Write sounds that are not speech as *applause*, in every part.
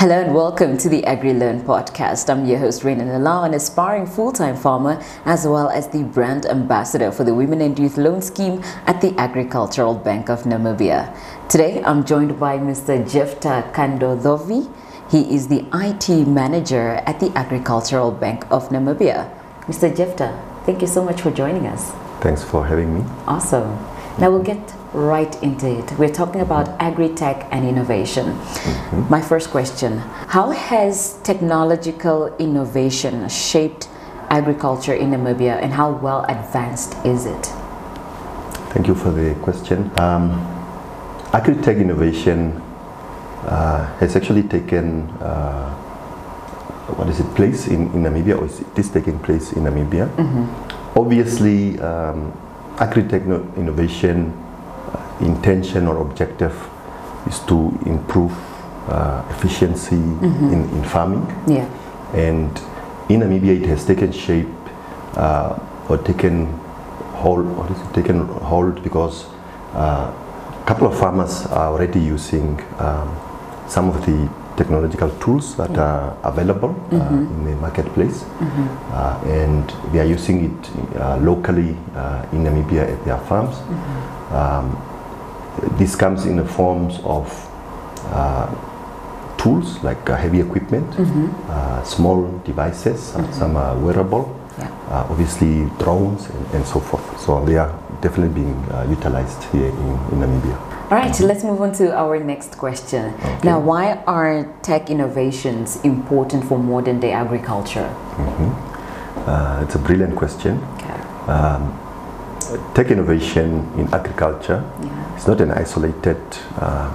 Hello and welcome to the AgriLearn podcast. I'm your host, Raina Nala, an aspiring full-time farmer as well as the brand ambassador for the Women and Youth Loan Scheme at the Agricultural Bank of Namibia. Today, I'm joined by Mr. Jefta Kandodovi. He is the IT manager at the Agricultural Bank of Namibia. Mr. Jefta, thank you so much for joining us. Thanks for having me. Awesome. Now we'll get right into it. We're talking about agri-tech and innovation. Mm-hmm. My first question, how has technological innovation shaped agriculture in Namibia and how well advanced is it? Thank you for the question. Um, agri-tech innovation uh, has actually taken uh, what is it place in, in Namibia or is it is taking place in Namibia. Mm-hmm. Obviously, um, agri-tech innovation intention or objective is to improve uh, efficiency mm-hmm. in, in farming. Yeah. And in Namibia, it has taken shape uh, or taken hold, it, taken hold because uh, a couple of farmers are already using um, some of the technological tools that are available uh, mm-hmm. in the marketplace, mm-hmm. uh, and they are using it uh, locally in Namibia at their farms. Mm-hmm. Um, this comes in the forms of tools like heavy equipment, mm-hmm. small devices, mm-hmm. some are wearable, yeah. Uh, obviously drones and, and, so forth. So they are definitely being uh, utilized here in, in Namibia. All right, so let's move on to our next question. Okay. Now, why are tech innovations important for modern day agriculture? Mm-hmm. Uh, it's a brilliant question. Okay. Um, tech innovation in agriculture yeah. is not an isolated um,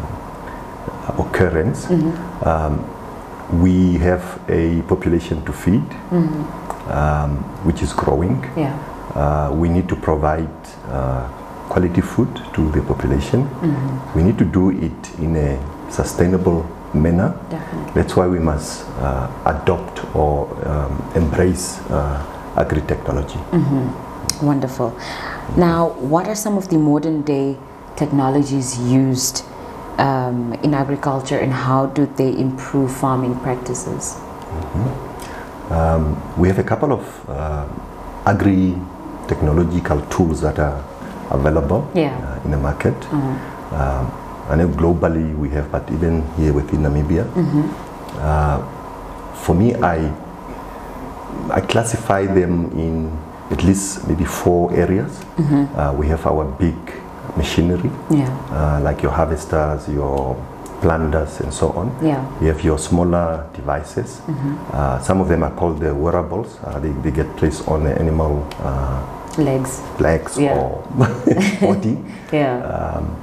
occurrence. Mm-hmm. Um, we have a population to feed, mm-hmm. um, which is growing. Yeah. Uh, we need to provide uh, quality food to the population. Mm-hmm. We need to do it in a sustainable manner. Definitely. That's why we must uh, adopt or um, embrace uh, agri technology. Mm-hmm. Wonderful. Now, what are some of the modern day technologies used um, in agriculture and how do they improve farming practices? Mm-hmm. Um, we have a couple of uh, agri technological tools that are available yeah. uh, in the market. Mm-hmm. Um, I know globally we have, but even here within Namibia. Mm-hmm. Uh, for me, I I classify them in at least maybe four areas. Mm-hmm. Uh, we have our big machinery, yeah. uh, like your harvesters, your planters, and so on. Yeah. You have your smaller devices. Mm-hmm. Uh, some of them are called the wearables. Uh, they, they, get placed on the animal uh, legs, legs yeah. or *laughs* body. *laughs* yeah. Um,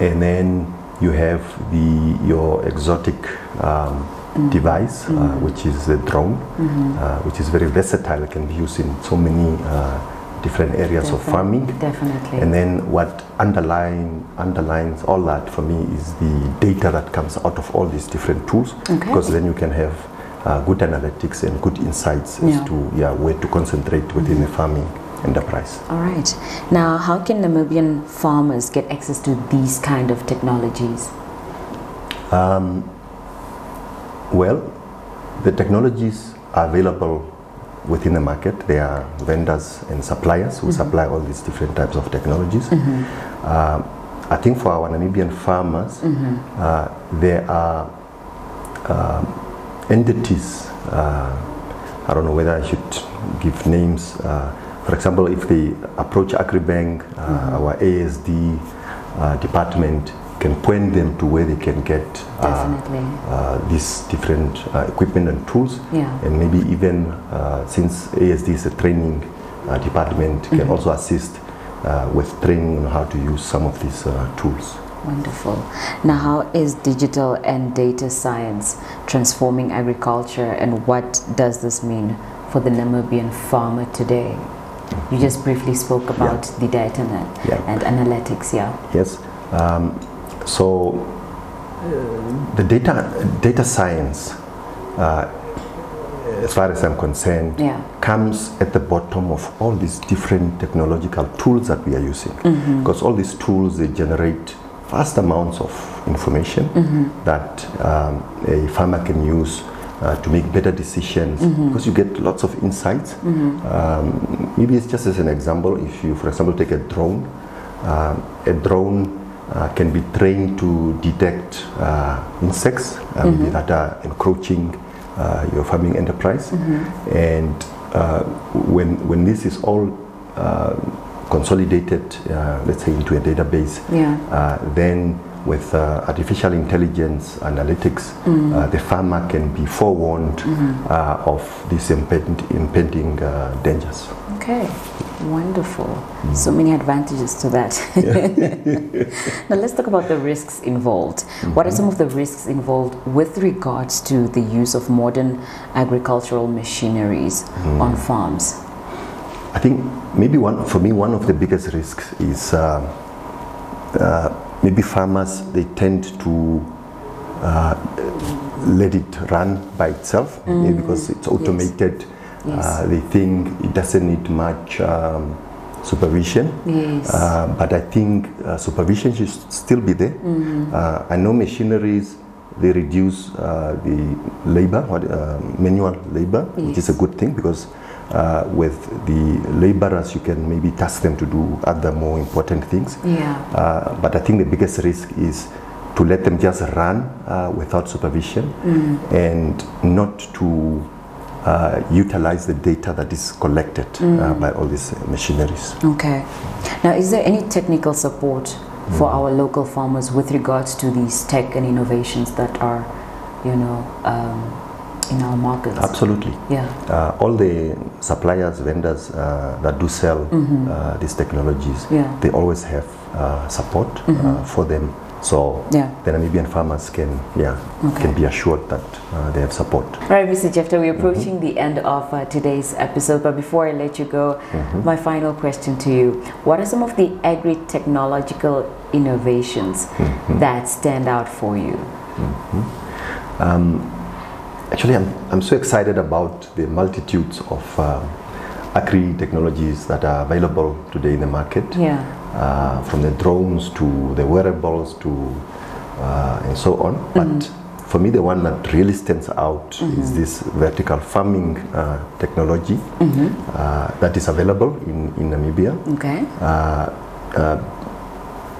and then you have the your exotic um, mm. Device, mm. Uh, which is a drone, mm-hmm. uh, which is very versatile. Can be used in so many uh, different areas Definitely. of farming. Definitely. And then what underline, underlines all that for me is the data that comes out of all these different tools. Okay. Because then you can have uh, good analytics and good insights yeah. as to yeah, where to concentrate within mm-hmm. the farming enterprise. All right. Now, how can Namibian farmers get access to these kind of technologies? Um, well, the technologies are available within the market. There are vendors and suppliers who mm-hmm. supply all these different types of technologies. Mm-hmm. Uh, I think for our Namibian farmers, mm-hmm. uh, there are uh, entities. Uh, I don't know whether I should give names uh, for example, if they approach AgriBank, uh, mm-hmm. our ASD uh, department can point them to where they can get uh, uh these different uh, equipment and tools. Yeah. And maybe even uh, since ASD is a training department, mm-hmm. can also assist with training on how to use some of these tools. Wonderful. Now, how is digital and data science transforming agriculture, and what does this mean for the Namibian farmer today? You just briefly spoke about yeah. the data yeah. and analytics, yeah. Yes. Um, so uh, the data data science, uh, as far as I'm concerned, yeah. comes at the bottom of all these different technological tools that we are using. Mm-hmm. Because all these tools they generate vast amounts of information that um, a farmer can use uh, to make better decisions because you get lots of insights. Um, maybe it's just as an example, if you, for example, take a drone, um, a drone uh, can be trained to detect uh, insects um, that are encroaching uh, your farming enterprise. And uh, when, when this is all uh, consolidated, uh, let's say, into a database, Yeah. uh, then with uh, artificial intelligence analytics, uh, the farmer can be forewarned uh, of these impend- impending uh, dangers. Okay, wonderful. So many advantages to that. *laughs* now let's talk about the risks involved. What are some of the risks involved with regards to the use of modern agricultural machineries on farms? I think maybe one for me one of the biggest risks is uh, uh, maybe farmers they tend to uh, let it run by itself maybe because it's automated. Yes. Uh, they think it doesn't need much um, supervision. Yes. Uh, but I think uh, supervision should still be there. Uh, I know machineries they reduce uh, the labor, what, uh, manual labor, which is a good thing because uh, with the laborers you can maybe task them to do other more important things. Yeah. Uh, but I think the biggest risk is to let them just run uh, without supervision and not to uh, utilize the data that is collected uh, by all these machineries. Okay. Now, is there any technical support for our local farmers with regards to these tech and innovations that are, you know, um, in our markets? Absolutely. Yeah. Uh, all the suppliers, vendors uh, that do sell uh, these technologies. Yeah. They always have uh, support uh, for them. So Yeah. the Namibian farmers can, yeah, Okay. can be assured that uh, they have support. All right, Mr. Jefta, we're approaching the end of uh, today's episode, but before I let you go, my final question to you What are some of the agri technological innovations that stand out for you? Actually, I'm, I'm so excited about the multitudes of um, agri technologies that are available today in the market. Yeah. Uh, from the drones to the wearables to uh, and so on. But for me, the one that really stands out is this vertical farming uh, technology uh, that is available in, in Namibia. Okay. Uh, uh,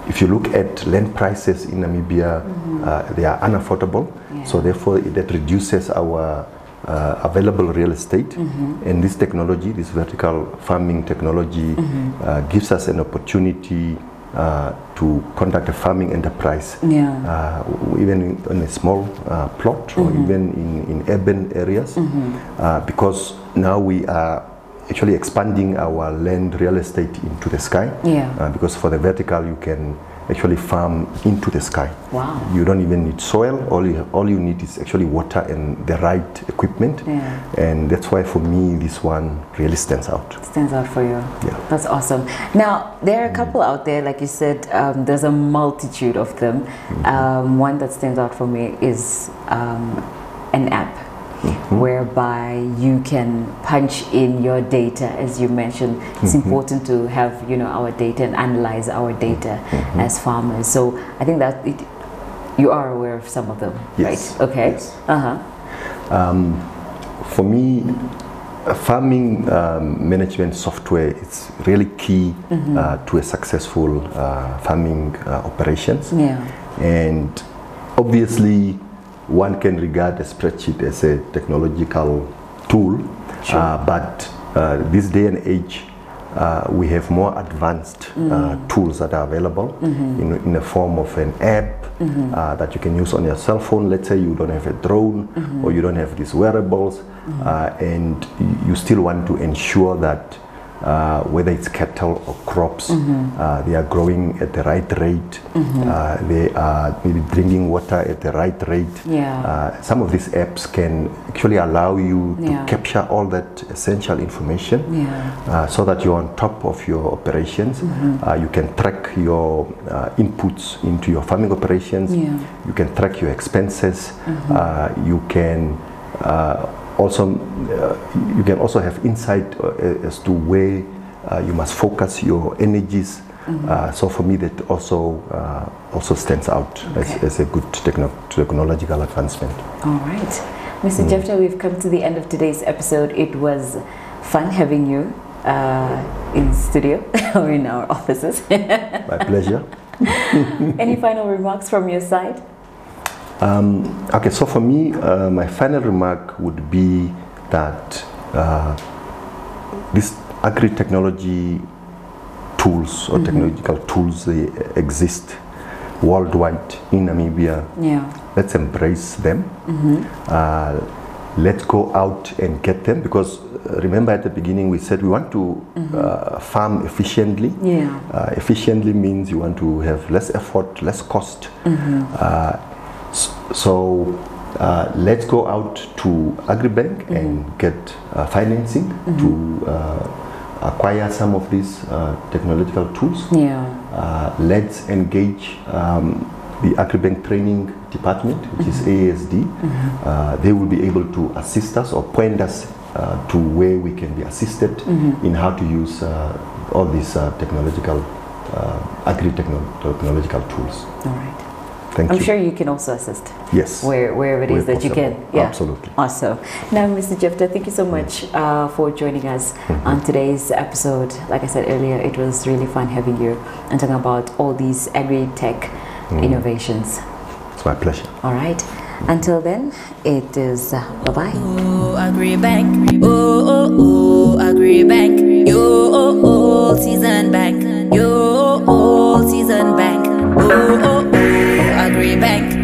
if you look at land prices in Namibia, uh, they are unaffordable. Yeah. So therefore, that reduces our uh, available real estate. And this technology, this vertical farming technology, uh, gives us an opportunity uh, to conduct a farming enterprise. Yeah. Uh, even in a small uh, plot or even in, in urban areas, uh, because now we are actually expanding our land real estate into the sky. Yeah. Because for the vertical, you can actually farm into the sky. Wow. You don't even need soil. All you all you need is actually water and the right equipment. Yeah. And that's why for me this one really stands out. Stands out for you. Yeah. That's awesome. Now, there are a couple out there, like you said, um, there's a multitude of them. Um, one that stands out for me is um, an app whereby you can punch in your data, as you mentioned. It's important to have, you know, our data and analyze our data as farmers. So I think that it, you are aware of some of them, Yes. right? Okay. Yes. Uh huh. Um, for me, uh, farming um, management software is really key uh, to a successful uh, farming uh, operations. Yeah. And obviously, one can regard a spreadsheet as a technological tool, Sure. uh, but uh, this day and age, uh, we have more advanced uh, tools that are available in, in the form of an app uh, that you can use on your cell phone. Let's say you don't have a drone or you don't have these wearables, uh, and you still want to ensure that uh, whether it's cattle or crops, uh, they are growing at the right rate, uh, they are maybe drinking water at the right rate. Yeah. Uh, some of these apps can actually allow you Yeah. to capture all that essential information Yeah. uh, so that you're on top of your operations. Uh, you can track your uh, inputs into your farming operations. Yeah. You can track your expenses. Uh, you can uh, also uh, you can also have insight uh, as to where uh, you must focus your energies Uh, so for me, that also uh, also stands out as, Okay. as a good techno- technological advancement. All right. Mr. Jefta, we've come to the end of today's episode. It was fun having you uh, in studio *laughs* or in our offices. My pleasure. *laughs* Any final remarks from your side? Um, okay, so for me, uh, my final remark would be that uh, these agri-technology tools or technological tools they exist worldwide in Namibia. Yeah. Let's embrace them. Uh, let's go out and get them because uh, remember at the beginning we said we want to uh, farm efficiently. Yeah. Uh, efficiently means you want to have less effort, less cost. Uh, s- so uh, let's go out to Agribank and get uh, financing to uh, acquire some of these uh, technological tools. Yeah. Uh, let's engage um, the Agribank Training Department, which is ASD. Uh, they will be able to assist us or point us uh, to where we can be assisted in how to use uh, all these uh, technological, uh, agri-technological tools. All right. Thank I'm you. sure you can also assist Yes. where, wherever it is Where that you can. Yeah. Absolutely. Awesome. Now, Mr. Jefta, thank you so much uh, for joining us on today's episode. Like I said earlier, it was really fun having you and talking about all these agri-tech innovations. It's my pleasure. All right. Until then, it is uh, bye-bye. Oh, Agribank. Oh, oh, oh, Agribank. Yo, oh, oh, season bank. Yo, oh, oh, season bank. Oh, oh, bank.